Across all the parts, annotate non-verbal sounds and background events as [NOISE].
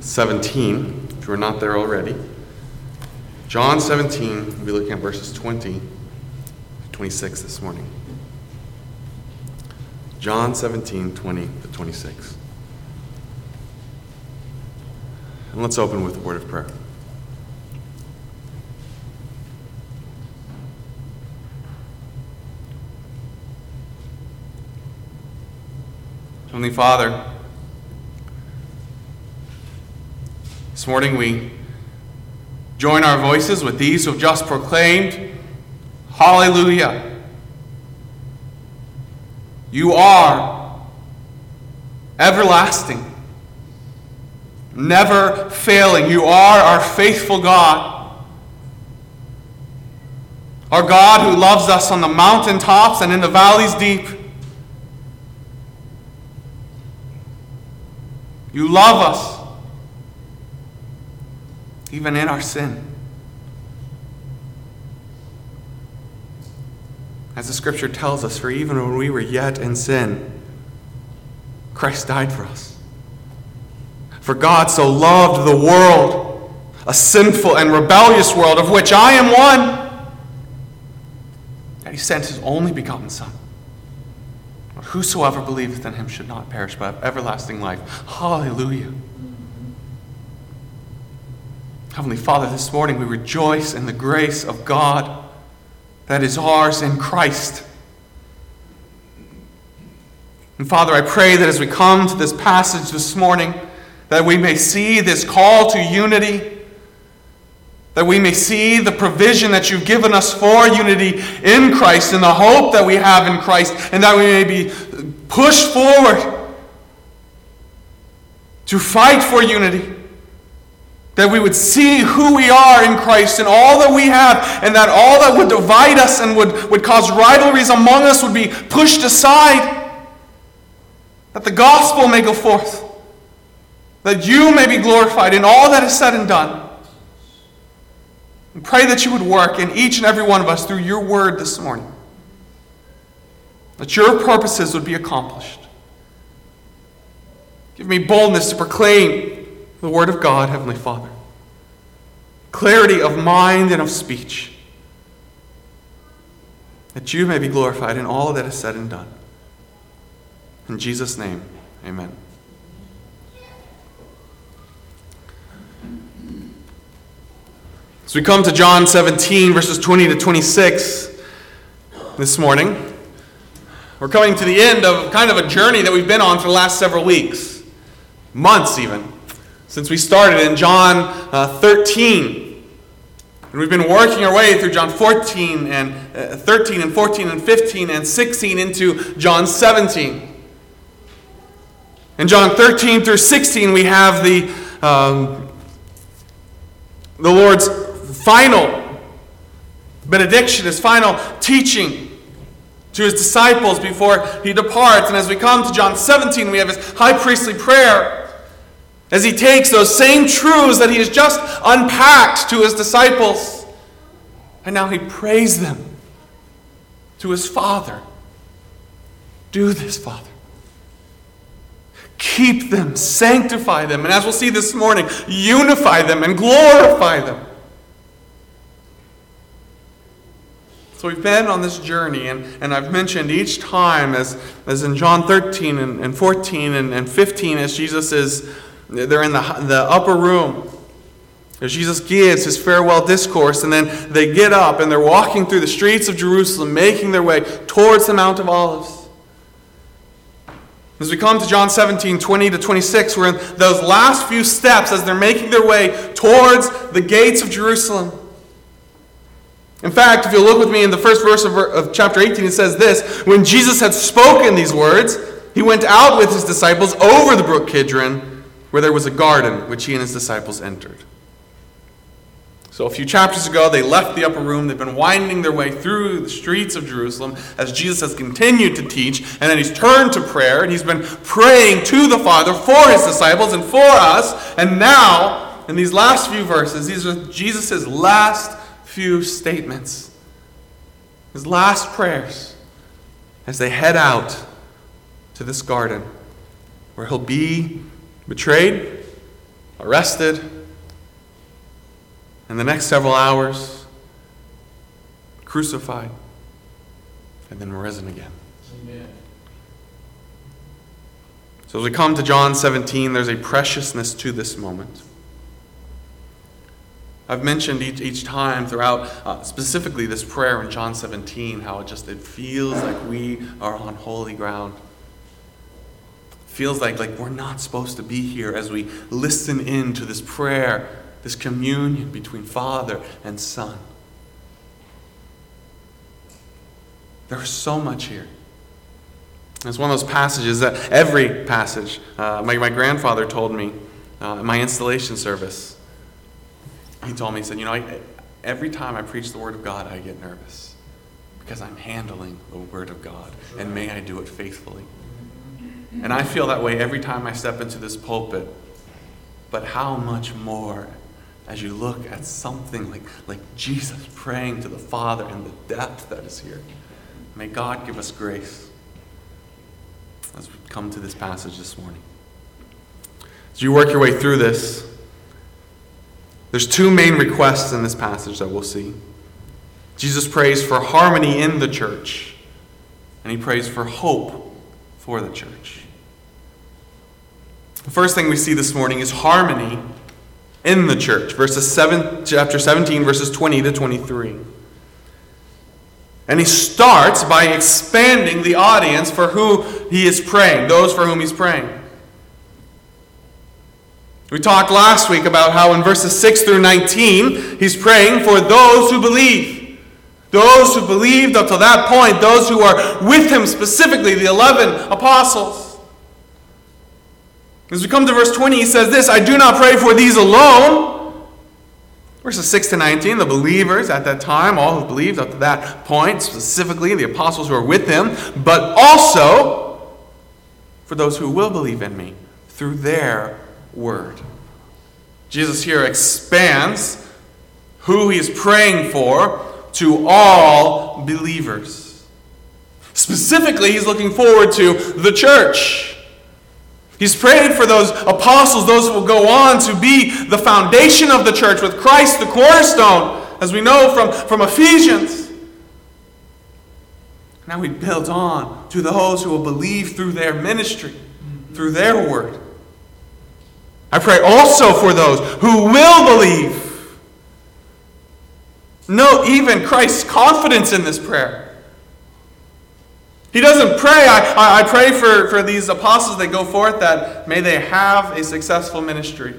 17, if you are not there already. John 17, we'll be looking at verses 20 26 this morning. John 17, 20 to 26. And let's open with a word of prayer. Heavenly Father, this morning we join our voices with these who have just proclaimed, Hallelujah. You are everlasting, never failing. You are our faithful God. Our God who loves us on the mountaintops and in the valleys deep. You love us, even in our sin. As the scripture tells us, for even when we were yet in sin, Christ died for us. For God so loved the world, a sinful and rebellious world, of which I am one, that he sent his only begotten Son Whosoever believeth in him should not perish, but have everlasting life. Hallelujah. Heavenly Father, this morning we rejoice in the grace of God that is ours in Christ. And Father, I pray that as we come to this passage this morning, that we may see this call to unity that we may see the provision that you've given us for unity in Christ and the hope that we have in Christ, and that we may be pushed forward to fight for unity. That we would see who we are in Christ and all that we have, and that all that would divide us and would, would cause rivalries among us would be pushed aside. That the gospel may go forth. That you may be glorified in all that is said and done. And pray that you would work in each and every one of us through your word this morning. That your purposes would be accomplished. Give me boldness to proclaim the word of God, Heavenly Father. Clarity of mind and of speech. That you may be glorified in all that is said and done. In Jesus' name, amen. As we come to John 17, verses 20 to 26 this morning, we're coming to the end of kind of a journey that we've been on for the last several weeks, months even, since we started in John uh, 13. And we've been working our way through John 14 and uh, 13 and 14 and 15 and 16 into John 17. In John 13 through 16, we have the, um, the Lord's final benediction, his final teaching to his disciples before he departs. And as we come to John 17, we have his high priestly prayer as he takes those same truths that he has just unpacked to his disciples, and now he prays them to his Father. Do this, Father. Keep them, sanctify them, and as we'll see this morning, unify them and glorify them. So we've been on this journey, and, and I've mentioned each time, as, as in John 13 and, and 14 and, and 15, as Jesus is, they're in the, the upper room. As Jesus gives his farewell discourse, and then they get up and they're walking through the streets of Jerusalem, making their way towards the Mount of Olives. As we come to John 17, 20 to 26, we're in those last few steps as they're making their way towards the gates of Jerusalem. In fact, if you look with me in the first verse of, of, chapter 18, it says this When Jesus had spoken these words, he went out with his disciples over the brook Kidron, where there was a garden, which he and his disciples entered. So, a few chapters ago, they left the upper room. They've been winding their way through the streets of Jerusalem as Jesus has continued to teach. And then he's turned to prayer, and he's been praying to the Father for his disciples and for us. And now, in these last few verses, these are Jesus' last few statements, his last prayers, as they head out to this garden where he'll be betrayed, arrested, and the next several hours, crucified, and then risen again. Amen. So as we come to John 17, there's a preciousness to this moment. I've mentioned each, each time throughout, uh, specifically this prayer in John 17, how it just it feels like we are on holy ground. Feels like, like we're not supposed to be here as we listen in to this prayer, this communion between Father and Son. There's so much here. It's one of those passages that every passage, uh, my, my grandfather told me uh, in my installation service, he told me, he said, You know, I, every time I preach the Word of God, I get nervous because I'm handling the Word of God, and may I do it faithfully. And I feel that way every time I step into this pulpit. But how much more as you look at something like, like Jesus praying to the Father and the depth that is here. May God give us grace as we come to this passage this morning. As you work your way through this, there's two main requests in this passage that we'll see. Jesus prays for harmony in the church, and he prays for hope for the church. The first thing we see this morning is harmony in the church. Verses 7, chapter 17, verses 20 to 23. And he starts by expanding the audience for who he is praying, those for whom he's praying. We talked last week about how in verses 6 through 19, he's praying for those who believe. Those who believed up to that point, those who are with him specifically, the 11 apostles. As we come to verse 20, he says this I do not pray for these alone. Verses 6 to 19, the believers at that time, all who believed up to that point, specifically the apostles who are with him, but also for those who will believe in me through their word. Jesus here expands who he is praying for to all believers. Specifically, he's looking forward to the church. He's prayed for those apostles, those who will go on to be the foundation of the church with Christ the cornerstone, as we know from, from Ephesians. Now we build on to those who will believe through their ministry, through their word. I pray also for those who will believe. Note even Christ's confidence in this prayer. He doesn't pray, I, I pray for, for these apostles that go forth that may they have a successful ministry.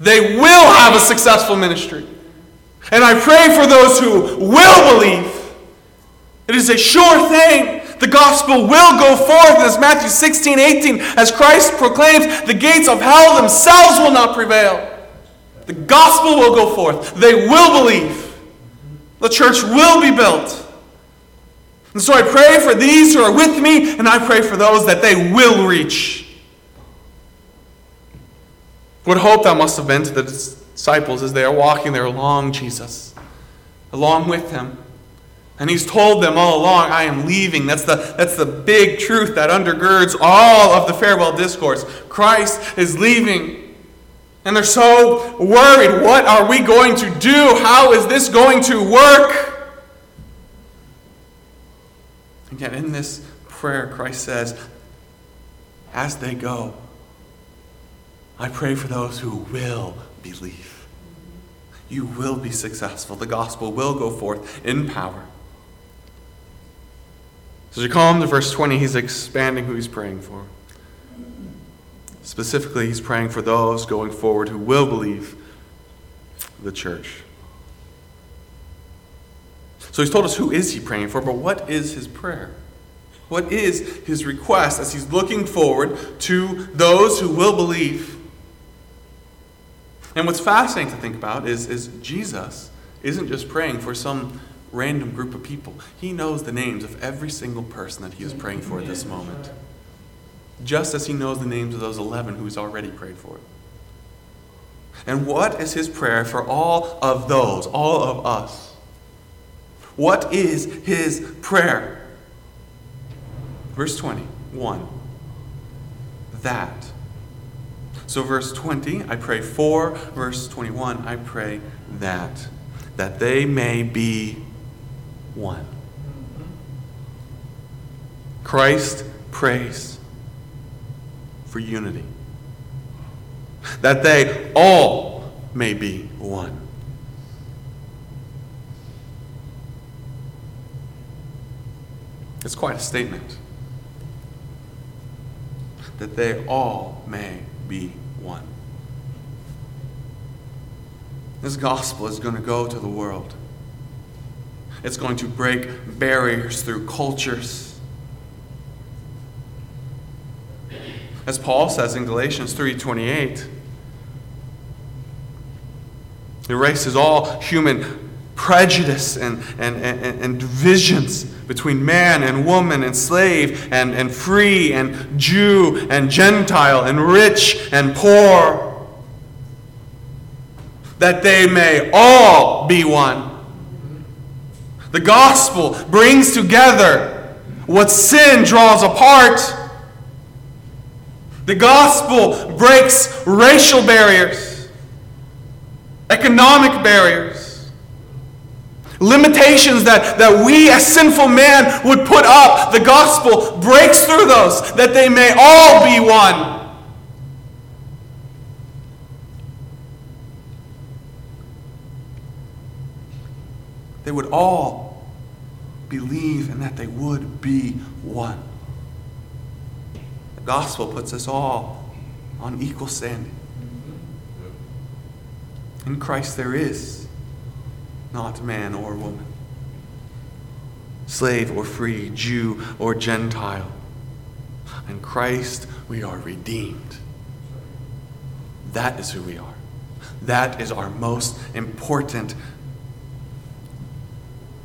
They will have a successful ministry. And I pray for those who will believe. It is a sure thing the gospel will go forth, as Matthew 16, 18, as Christ proclaims, the gates of hell themselves will not prevail. The gospel will go forth. They will believe. The church will be built. And so I pray for these who are with me, and I pray for those that they will reach. What hope that must have been to the disciples as they are walking there along Jesus, along with him. And he's told them all along, I am leaving. That's the, that's the big truth that undergirds all of the farewell discourse. Christ is leaving. And they're so worried. What are we going to do? How is this going to work? And yet, in this prayer, Christ says, as they go, I pray for those who will believe. You will be successful. The gospel will go forth in power. So as you come to verse 20, he's expanding who he's praying for. Specifically, he's praying for those going forward who will believe the church. So he's told us who is he praying for, but what is his prayer? What is his request as he's looking forward to those who will believe? And what's fascinating to think about is, is Jesus isn't just praying for some random group of people. He knows the names of every single person that he is praying for at this moment. Just as he knows the names of those 11 who he's already prayed for. And what is his prayer for all of those, all of us? What is his prayer? Verse 21 that So, verse 20, I pray for. Verse 21, I pray that. That they may be one. Christ prays for unity. That they all may be one. It's quite a statement. That they all may be one. This gospel is going to go to the world. It's going to break barriers through cultures. As Paul says in Galatians 3:28, erases all human prejudice and, and, and, and, divisions between man and woman and slave and, and free and Jew and Gentile and rich and poor, that they may all be one. The gospel brings together what sin draws apart. The gospel breaks racial barriers, economic barriers, limitations that, that we as sinful man would put up. The gospel breaks through those that they may all be one. They would all believe and that they would be one. The gospel puts us all on equal standing. In Christ there is not man or woman, slave or free, Jew or Gentile. In Christ we are redeemed. That is who we are. That is our most important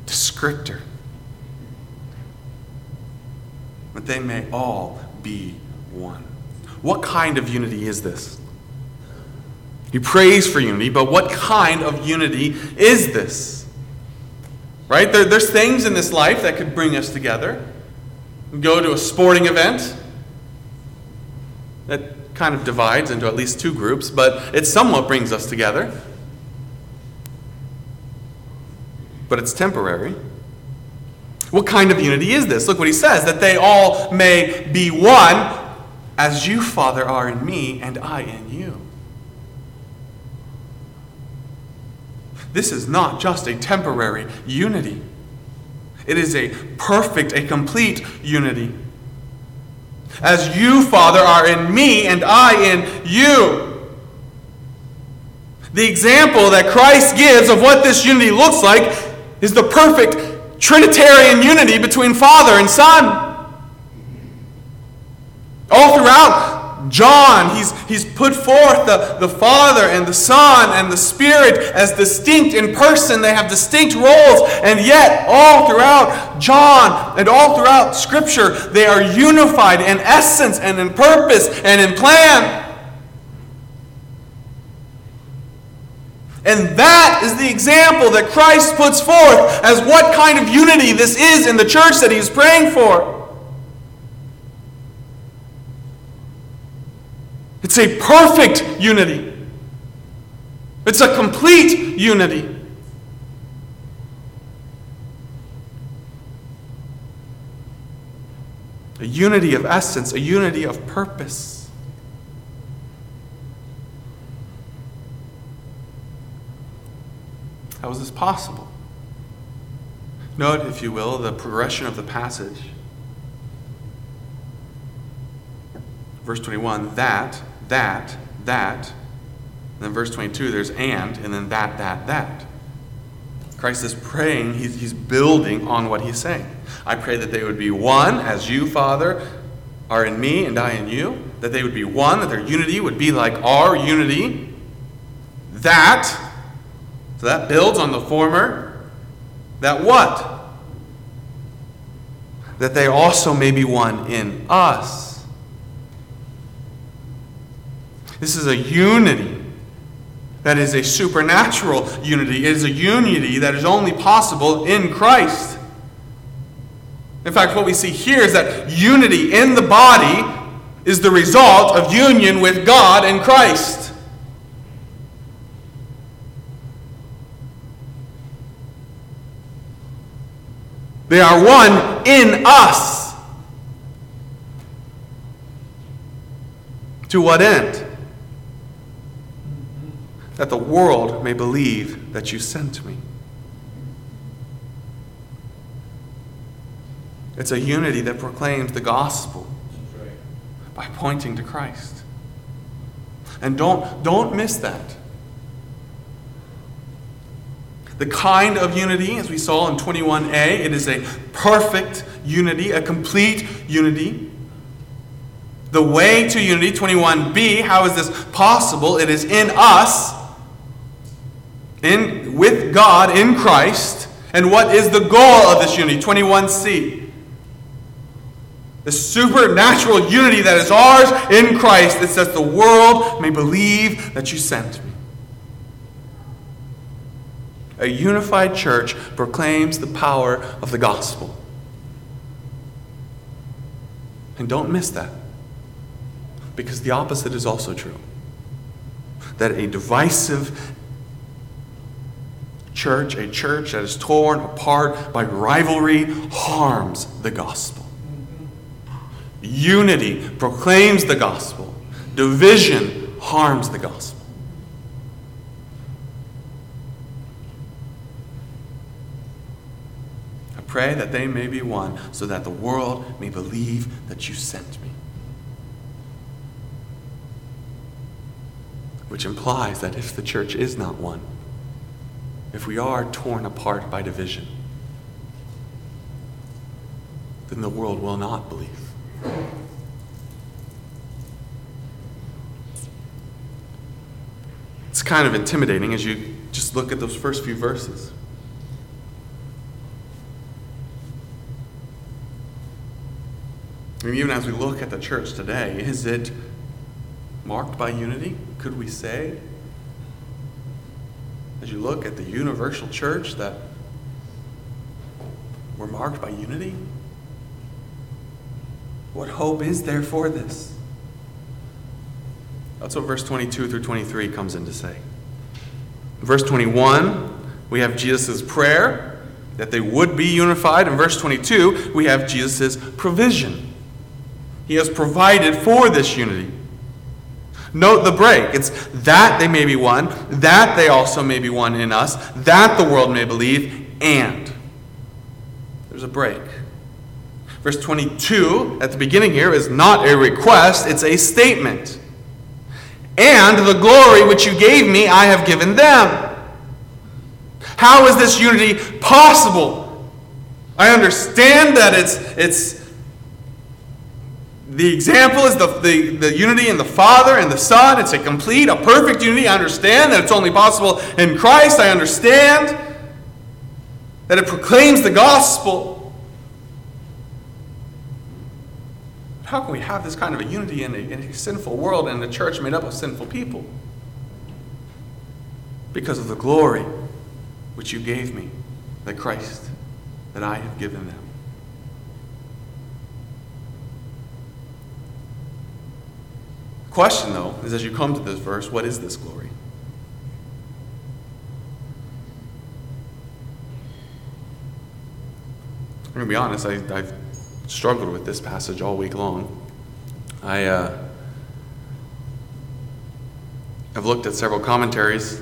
descriptor. But they may all be one. What kind of unity is this? He prays for unity, but what kind of unity is this? Right? There, there's things in this life that could bring us together. We go to a sporting event that kind of divides into at least two groups, but it somewhat brings us together. But it's temporary. What kind of unity is this? Look what he says that they all may be one, as you, Father, are in me, and I in you. This is not just a temporary unity, it is a perfect, a complete unity. As you, Father, are in me and I in you. The example that Christ gives of what this unity looks like is the perfect Trinitarian unity between Father and Son. All throughout John, he's, he's put forth the, the Father and the Son and the Spirit as distinct in person. They have distinct roles, and yet, all throughout John and all throughout Scripture, they are unified in essence and in purpose and in plan. And that is the example that Christ puts forth as what kind of unity this is in the church that he's praying for. It's a perfect unity. It's a complete unity. A unity of essence, a unity of purpose. How is this possible? Note, if you will, the progression of the passage. Verse 21 that that, that. Then verse 22, there's and, and then that, that, that. Christ is praying, he's, he's building on what he's saying. I pray that they would be one, as you, Father, are in me and I in you. That they would be one, that their unity would be like our unity. That, so that builds on the former. That what? That they also may be one in us This is a unity that is a supernatural unity. It is a unity that is only possible in Christ. In fact, what we see here is that unity in the body is the result of union with God in Christ. They are one in us. To what end? That the world may believe that you sent me. It's a unity that proclaims the gospel by pointing to Christ. And don't, don't miss that. The kind of unity, as we saw in 21a, it is a perfect unity, a complete unity. The way to unity, 21b, how is this possible? It is in us, in, with God, in Christ. And what is the goal of this unity? 21c. The supernatural unity that is ours in Christ that says the world may believe that you sent me. A unified church proclaims the power of the gospel. And don't miss that. Because the opposite is also true. That a divisive church, a church that is torn apart by rivalry, harms the gospel. Unity proclaims the gospel, division harms the gospel. I Pray that they may be one, so that the world may believe that you sent me. Which implies that if the church is not one, if we are torn apart by division, then the world will not believe. It's kind of intimidating as you just look at those first few verses. And even as we look at the church today, is it marked by unity? Could we say, you look at the universal church, that we're marked by unity? What hope is there for this? That's what verse 22 through 23 comes in to say. verse 21, we have Jesus' prayer that they would be unified. In verse 22, we have Jesus' provision he has provided for this unity. Note the break. It's that they may be one, that they also may be one in us, that the world may believe, and. There's a break. Verse 22 at the beginning here is not a request, it's a statement. And the glory which you gave me, I have given them. How is this unity possible? I understand that it's, it's the example is the, the, the unity in the Father and the Son. It's a complete, a perfect unity. I understand that it's only possible in Christ. I understand that it proclaims the gospel. How can we have this kind of a unity in a, in a sinful world and a church made up of sinful people? Because of the glory which you gave me, that Christ, that I have given them. Question, though, is as you come to this verse, what is this glory? I'm going to be honest, I, have struggled with this passage all week long. I, uh, I've looked at several commentaries,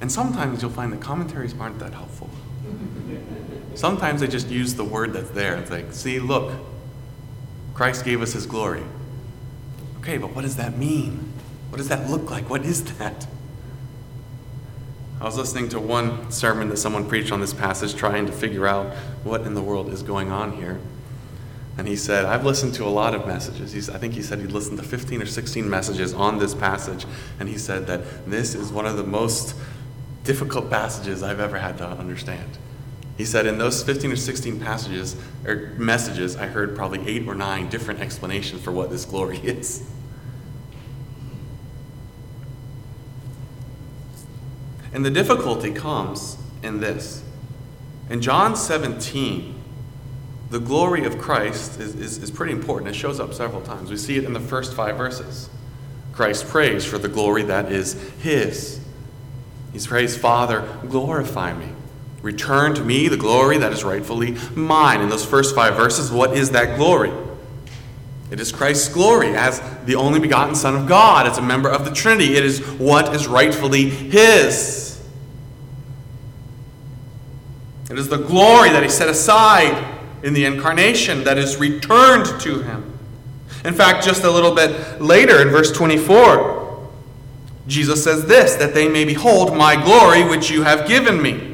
and sometimes you'll find the commentaries aren't that helpful. Sometimes they just use the word that's there. It's like, see, look, Christ gave us his glory. Okay, but what does that mean? What does that look like? What is that? I was listening to one sermon that someone preached on this passage, trying to figure out what in the world is going on here. And he said, I've listened to a lot of messages. He's, I think he said he'd listened to 15 or 16 messages on this passage. And he said that this is one of the most difficult passages I've ever had to understand. He said, in those 15 or 16 passages or messages, I heard probably eight or nine different explanations for what this glory [LAUGHS] is. And the difficulty comes in this. In John 17, the glory of Christ is, is, is pretty important. It shows up several times. We see it in the first five verses. Christ prays for the glory that is His. He prays, Father, glorify me. Return to me the glory that is rightfully mine. In those first five verses, what is that glory? It is Christ's glory as the only begotten Son of God, as a member of the Trinity. It is what is rightfully His. It is the glory that He set aside in the incarnation that is returned to Him. In fact, just a little bit later in verse 24, Jesus says this that they may behold my glory which you have given me.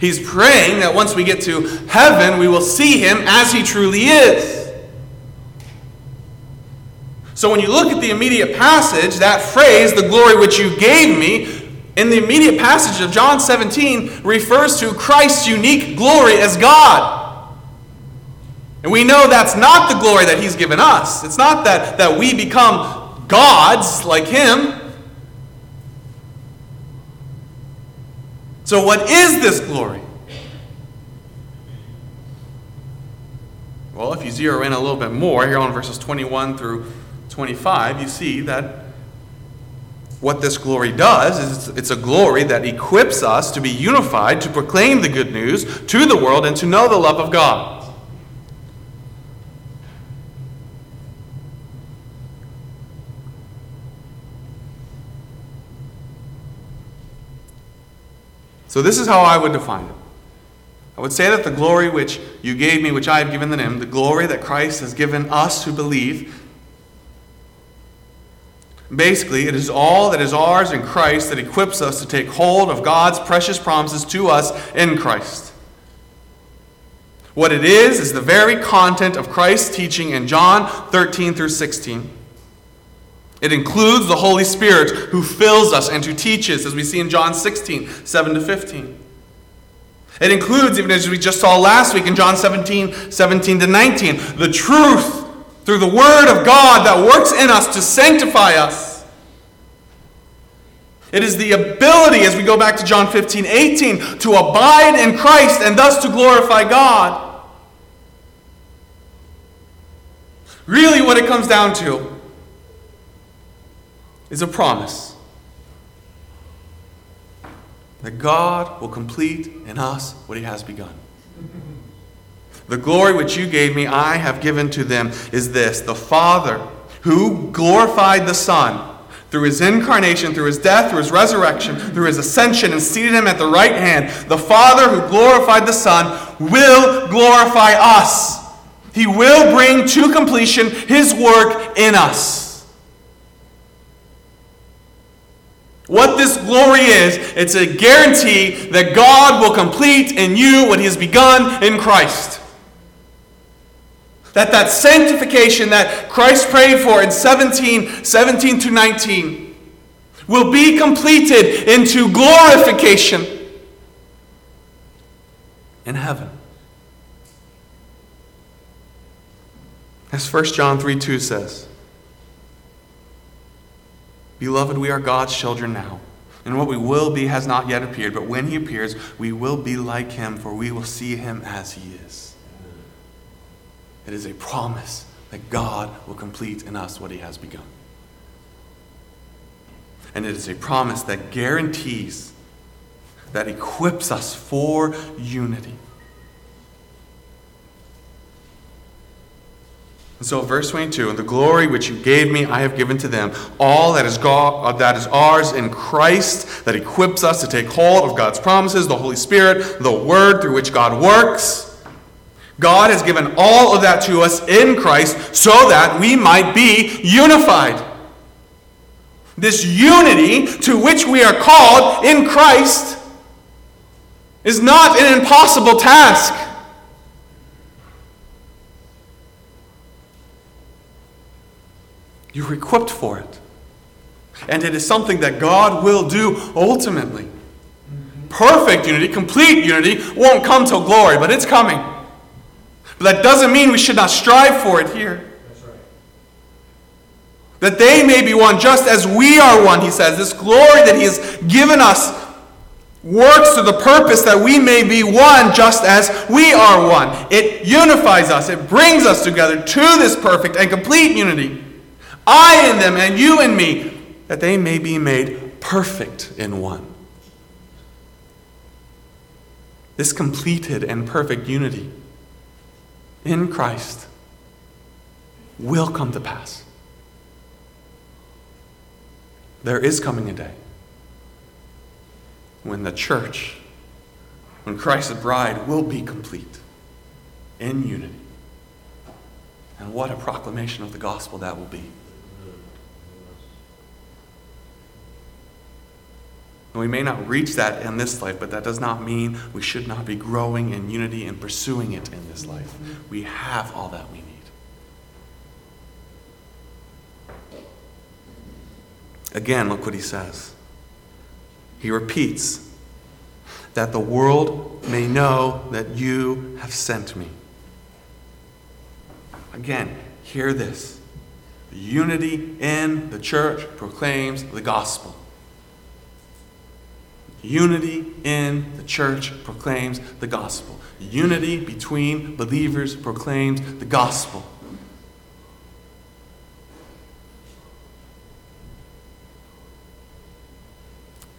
He's praying that once we get to heaven, we will see him as he truly is. So when you look at the immediate passage, that phrase, the glory which you gave me, in the immediate passage of John 17, refers to Christ's unique glory as God. And we know that's not the glory that he's given us. It's not that, that we become gods like him. So, what is this glory? Well, if you zero in a little bit more here on verses 21 through 25, you see that what this glory does is it's a glory that equips us to be unified, to proclaim the good news to the world, and to know the love of God. So, this is how I would define it. I would say that the glory which you gave me, which I have given to them, the glory that Christ has given us who believe, basically, it is all that is ours in Christ that equips us to take hold of God's precious promises to us in Christ. What it is, is the very content of Christ's teaching in John 13 through 16. It includes the Holy Spirit who fills us and who teaches, as we see in John 16, 7 to 15. It includes, even as we just saw last week in John 17, 17 to 19, the truth through the Word of God that works in us to sanctify us. It is the ability, as we go back to John 15, 18, to abide in Christ and thus to glorify God. Really, what it comes down to is a promise that God will complete in us what He has begun. The glory which you gave me, I have given to them, is this the Father who glorified the Son through his incarnation, through his death, through his resurrection, through his ascension, and seated him at the right hand. The Father who glorified the Son will glorify us. He will bring to completion his work in us. What this glory is, it's a guarantee that God will complete in you what he has begun in Christ. That that sanctification that Christ prayed for in 17, 17 to 19 will be completed into glorification in heaven. As 1 John 3 2 says. Beloved, we are God's children now. And what we will be has not yet appeared, but when he appears, we will be like him, for we will see him as he is. It is a promise that God will complete in us what he has begun. And it is a promise that guarantees, that equips us for unity. And so, verse 22 And the glory which you gave me, I have given to them. All that is, God, uh, that is ours in Christ, that equips us to take hold of God's promises, the Holy Spirit, the Word through which God works. God has given all of that to us in Christ so that we might be unified. This unity to which we are called in Christ is not an impossible task. You're equipped for it. And it is something that God will do ultimately. Perfect unity, complete unity, won't come till glory, but it's coming. But that doesn't mean we should not strive for it here. That they may be one just as we are one, he says. This glory that he has given us works to the purpose that we may be one just as we are one. It unifies us, it brings us together to this perfect and complete unity. I in them and you in me, that they may be made perfect in one. This completed and perfect unity in Christ will come to pass. There is coming a day when the church, when Christ's bride will be complete in unity. And what a proclamation of the gospel that will be. And we may not reach that in this life, but that does not mean we should not be growing in unity and pursuing it in this life. We have all that we need. Again, look what he says. He repeats that the world may know that you have sent me. Again, hear this. Unity in the church proclaims the gospel. Unity in the church proclaims the gospel. Unity between believers proclaims the gospel.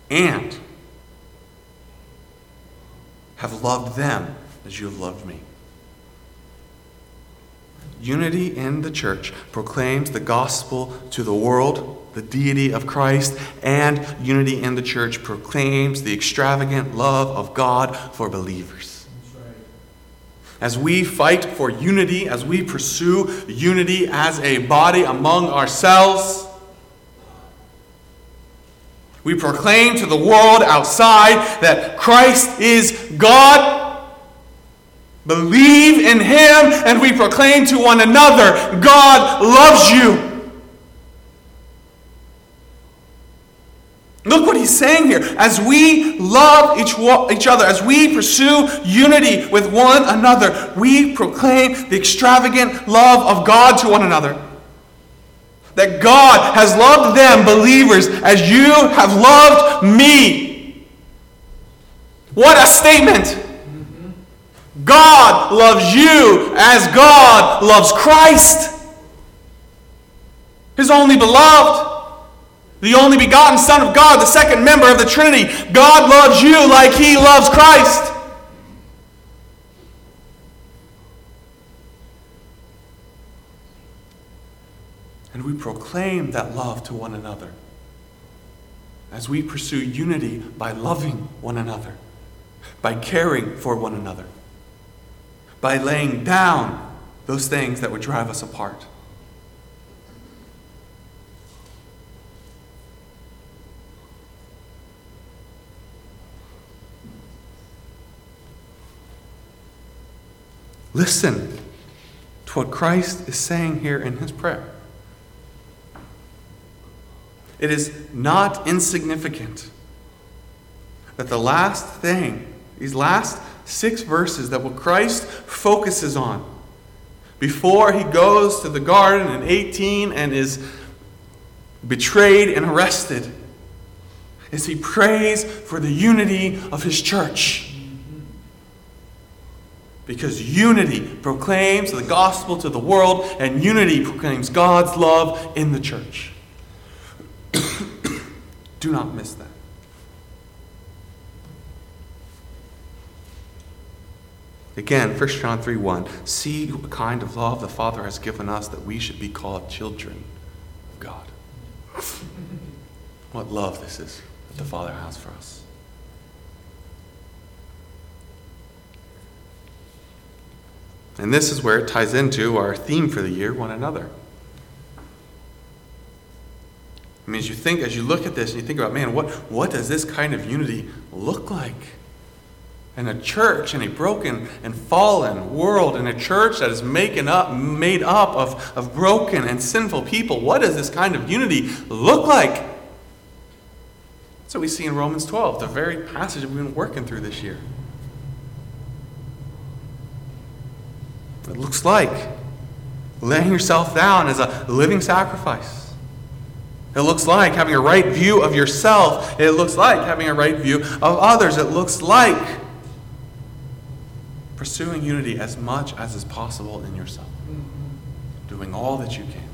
and have loved them as you have loved me. Unity in the church proclaims the gospel to the world, the deity of Christ, and unity in the church proclaims the extravagant love of God for believers. As we fight for unity, as we pursue unity as a body among ourselves, we proclaim to the world outside that Christ is God. Believe in Him, and we proclaim to one another God loves you. Look what he's saying here. As we love each, each other, as we pursue unity with one another, we proclaim the extravagant love of God to one another that God has loved them, believers, as you have loved me. What a statement! God loves you as God loves Christ, his only beloved, the only begotten Son of God, the second member of the Trinity. God loves you like he loves Christ. And we proclaim that love to one another as we pursue unity by loving one another, by caring for one another, by laying down those things that would drive us apart. Listen to what Christ is saying here in his prayer. It is not insignificant that the last thing, these last six verses that what Christ focuses on before he goes to the garden in 18 and is betrayed and arrested is he prays for the unity of his church. Because unity proclaims the gospel to the world, and unity proclaims God's love in the church. [COUGHS] Do not miss that. Again, 1 John 3 1. See what kind of love the Father has given us that we should be called children of God. [LAUGHS] what love this is that the Father has for us. And this is where it ties into our theme for the year one another. I mean, as you think, as you look at this and you think about, man, what, what does this kind of unity look like? In a church, in a broken and fallen world, in a church that is making up, made up of, of broken and sinful people, what does this kind of unity look like? That's what we see in Romans 12, the very passage we've been working through this year. It looks like laying yourself down as a living sacrifice It looks like having a right view of yourself. It looks like having a right view of others. It looks like pursuing unity as much as is possible in yourself, doing all that you can.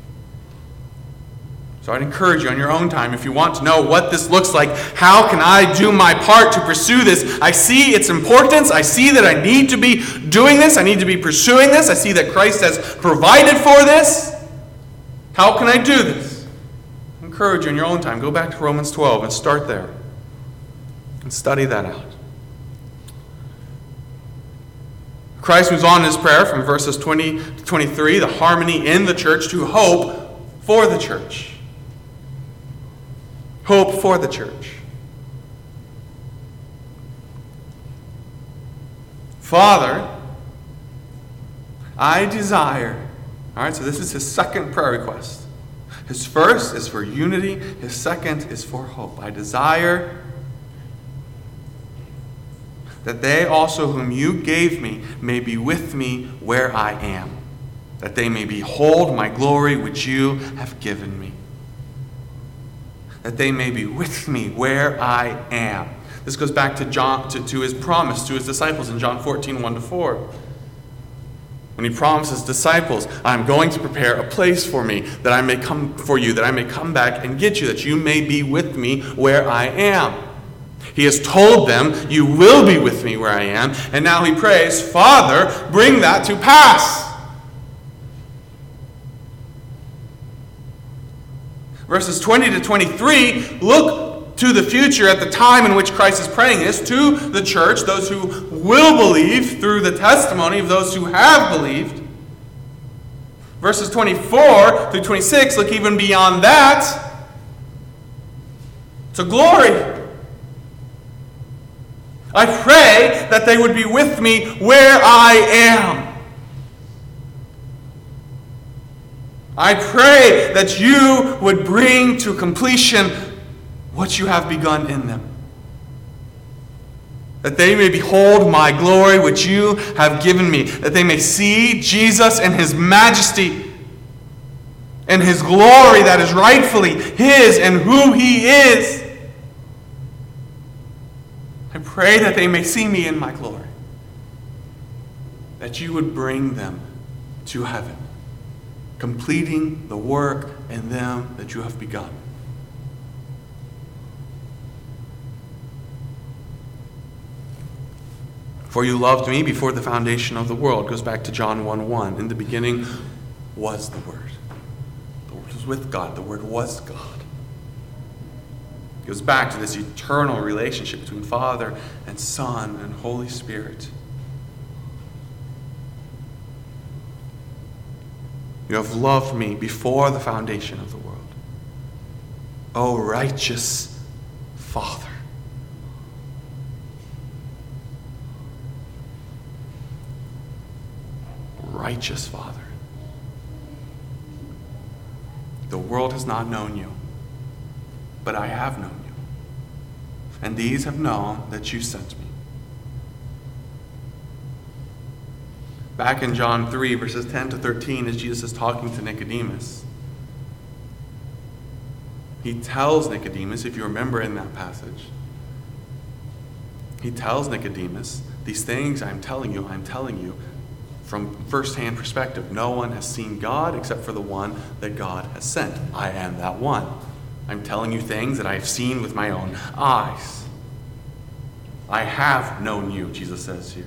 So I'd encourage you on your own time, if you want to know what this looks like, how can I do my part to pursue this? I see its importance. I see that I need to be doing this. I need to be pursuing this. I see that Christ has provided for this. How can I do this? I encourage you in your own time. Go back to Romans 12 and start there and study that out. Christ moves on in his prayer from verses 20 to 23, the harmony in the church, to hope for the church. Hope for the church. Father, I desire. All right, so this is his second prayer request. His first is for unity, his second is for hope. I desire that they also, whom you gave me, may be with me where I am, that they may behold my glory which you have given me that they may be with me where I am. This goes back to John to, to his promise to his disciples in John 14, 1 to 4. When he promises disciples, I'm going to prepare a place for me, that I may come for you, that I may come back and get you, that you may be with me where I am. He has told them, You will be with me where I am. And now he prays, Father, bring that to pass. Verses 20 to 23 look to the future at the time in which Christ is praying this to the church, those who will believe through the testimony of those who have believed. Verses 24 through 26 look even beyond that to glory. I pray that they would be with me where I am. I pray that you would bring to completion what you have begun in them. That they may behold my glory which you have given me. That they may see Jesus and his majesty and his glory that is rightfully his and who he is. I pray that they may see me in my glory. That you would bring them to heaven completing the work in them that you have begun. For you loved me before the foundation of the world. Goes back to John 1 1. In the beginning was the Word. The Word was with God. The Word was God. It goes back to this eternal relationship between Father and Son and Holy Spirit. You have loved me before the foundation of the world. O righteous Father. Righteous Father. The world has not known you, but I have known you. And these have known that you sent me. Back in John 3, verses 10 to 13, as Jesus is talking to Nicodemus, he tells Nicodemus, if you remember in that passage, he tells Nicodemus, These things I'm telling you, I'm telling you from firsthand perspective. No one has seen God except for the one that God has sent. I am that one. I'm telling you things that I've seen with my own eyes. I have known you, Jesus says here.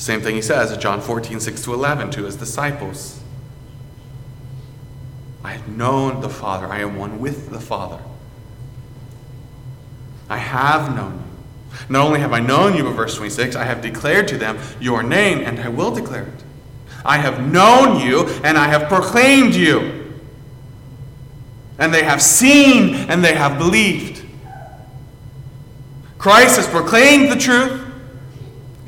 Same thing he says in John 14, 6 to 11 to his disciples. I have known the Father. I am one with the Father. I have known you. Not only have I known you, but verse 26, I have declared to them your name, and I will declare it. I have known you, and I have proclaimed you. And they have seen, and they have believed. Christ has proclaimed the truth.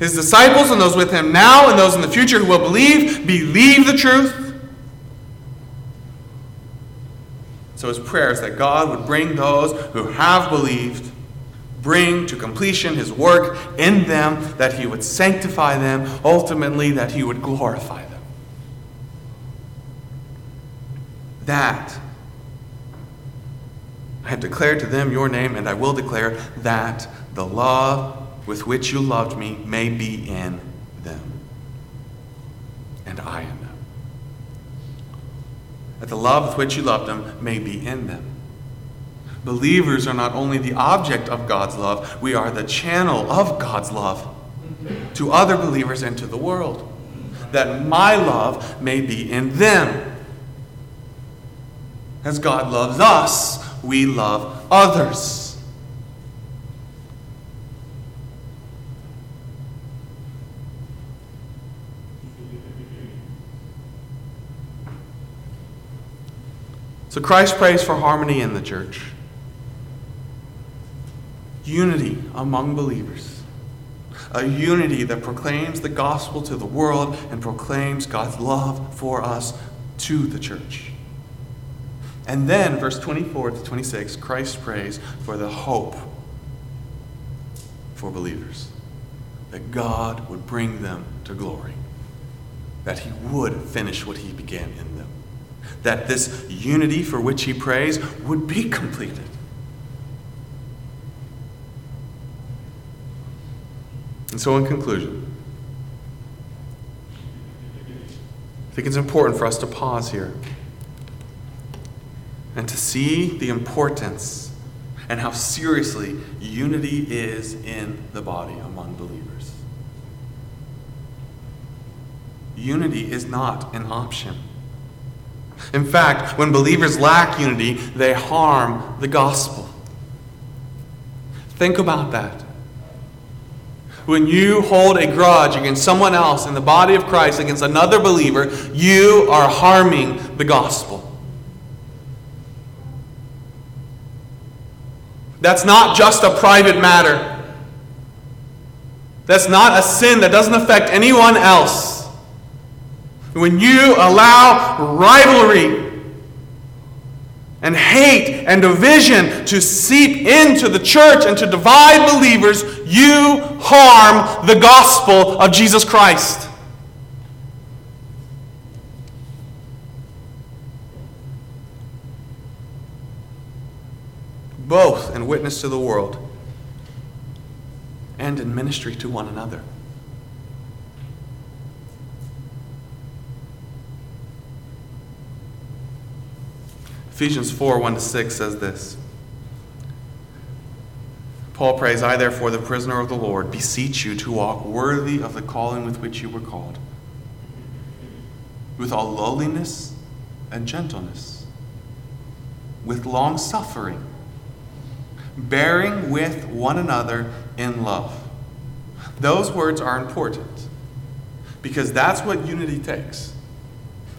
His disciples and those with him now and those in the future who will believe, believe the truth. So his prayer is that God would bring those who have believed, bring to completion his work in them, that he would sanctify them, ultimately, that he would glorify them. that I have declared to them your name, and I will declare that the love with which you loved me may be in them, and I in them. That the love with which you loved them may be in them. Believers are not only the object of God's love, we are the channel of God's love to other believers and to the world. That my love may be in them. As God loves us, we love others. So Christ prays for harmony in the church, unity among believers, a unity that proclaims the gospel to the world and proclaims God's love for us to the church. And then, verse 24 to 26, Christ prays for the hope for believers that God would bring them to glory, that He would finish what He began in them, that this unity for which He prays would be completed. And so, in conclusion, I think it's important for us to pause here and to see the importance and how seriously unity is in the body among believers. Unity is not an option. In fact, when believers lack unity, they harm the gospel. Think about that. When you hold a grudge against someone else in the body of Christ, against another believer, you are harming the gospel. That's not just a private matter. That's not a sin that doesn't affect anyone else. When you allow rivalry and hate and division to seep into the church and to divide believers, you harm the gospel of Jesus Christ. both in witness to the world and in ministry to one another. Ephesians 4 1 to 6 says this. Paul prays, I therefore, the prisoner of the Lord, beseech you to walk worthy of the calling with which you were called, with all lowliness and gentleness, with long suffering bearing with one another in love. Those words are important because that's what unity takes.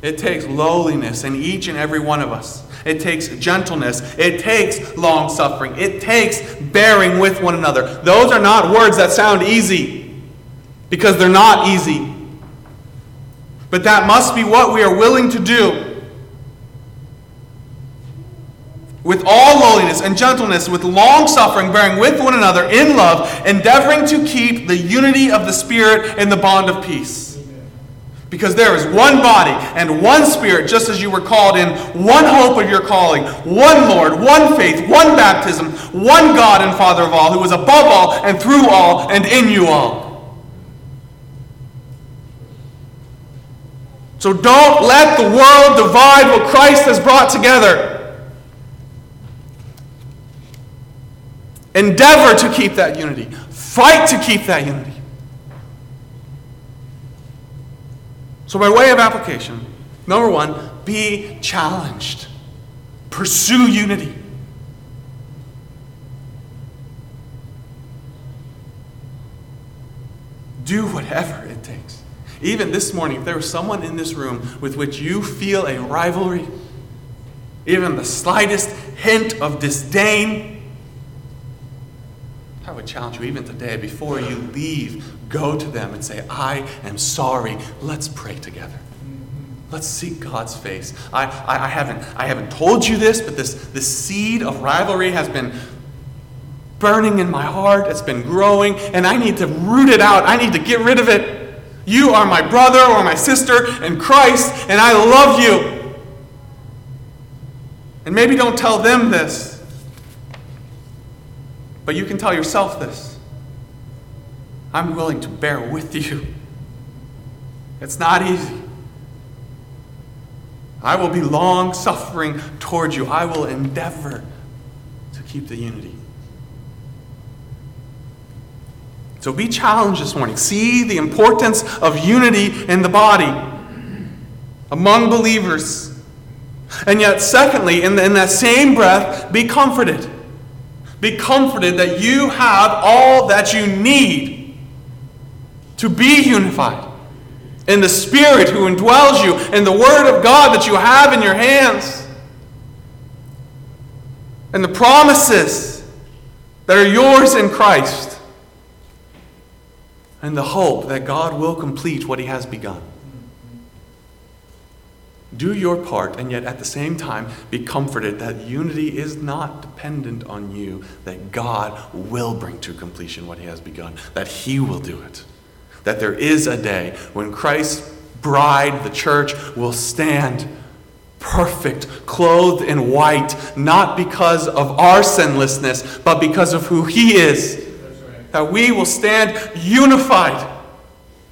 It takes lowliness in each and every one of us. It takes gentleness. It takes long suffering. It takes bearing with one another. Those are not words that sound easy because they're not easy. But that must be what we are willing to do with all lowliness and gentleness, with long suffering, bearing with one another in love, endeavoring to keep the unity of the Spirit in the bond of peace. Because there is one body and one Spirit, just as you were called in, one hope of your calling, one Lord, one faith, one baptism, one God and Father of all, who is above all and through all and in you all. So don't let the world divide what Christ has brought together. Endeavor to keep that unity. Fight to keep that unity. So, by way of application, number one, be challenged. Pursue unity. Do whatever it takes. Even this morning, if there was someone in this room with which you feel a rivalry, even the slightest hint of disdain, I would challenge you even today, before you leave, go to them and say, I am sorry. Let's pray together. Let's seek God's face. I, I, I, haven't, I haven't told you this, but this, this seed of rivalry has been burning in my heart. It's been growing, and I need to root it out. I need to get rid of it. You are my brother or my sister in Christ, and I love you. And maybe don't tell them this, but you can tell yourself this. I'm willing to bear with you. It's not easy. I will be long suffering towards you. I will endeavor to keep the unity. So be challenged this morning. See the importance of unity in the body among believers. And yet, secondly, in, the, in that same breath, be comforted. Be comforted that you have all that you need to be unified in the Spirit who indwells you, in the Word of God that you have in your hands, and the promises that are yours in Christ and the hope that God will complete what He has begun. Do your part, and yet at the same time be comforted that unity is not dependent on you, that God will bring to completion what He has begun, that He will do it. That there is a day when Christ's bride, the church, will stand perfect, clothed in white, not because of our sinlessness, but because of who He is that we will stand unified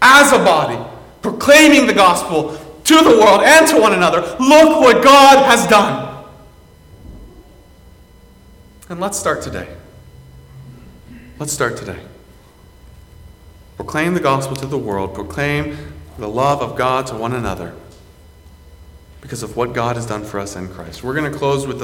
as a body, proclaiming the gospel to the world and to one another. Look what God has done. And let's start today. Let's start today. Proclaim the gospel to the world, proclaim the love of God to one another because of what God has done for us in Christ. We're going to close with the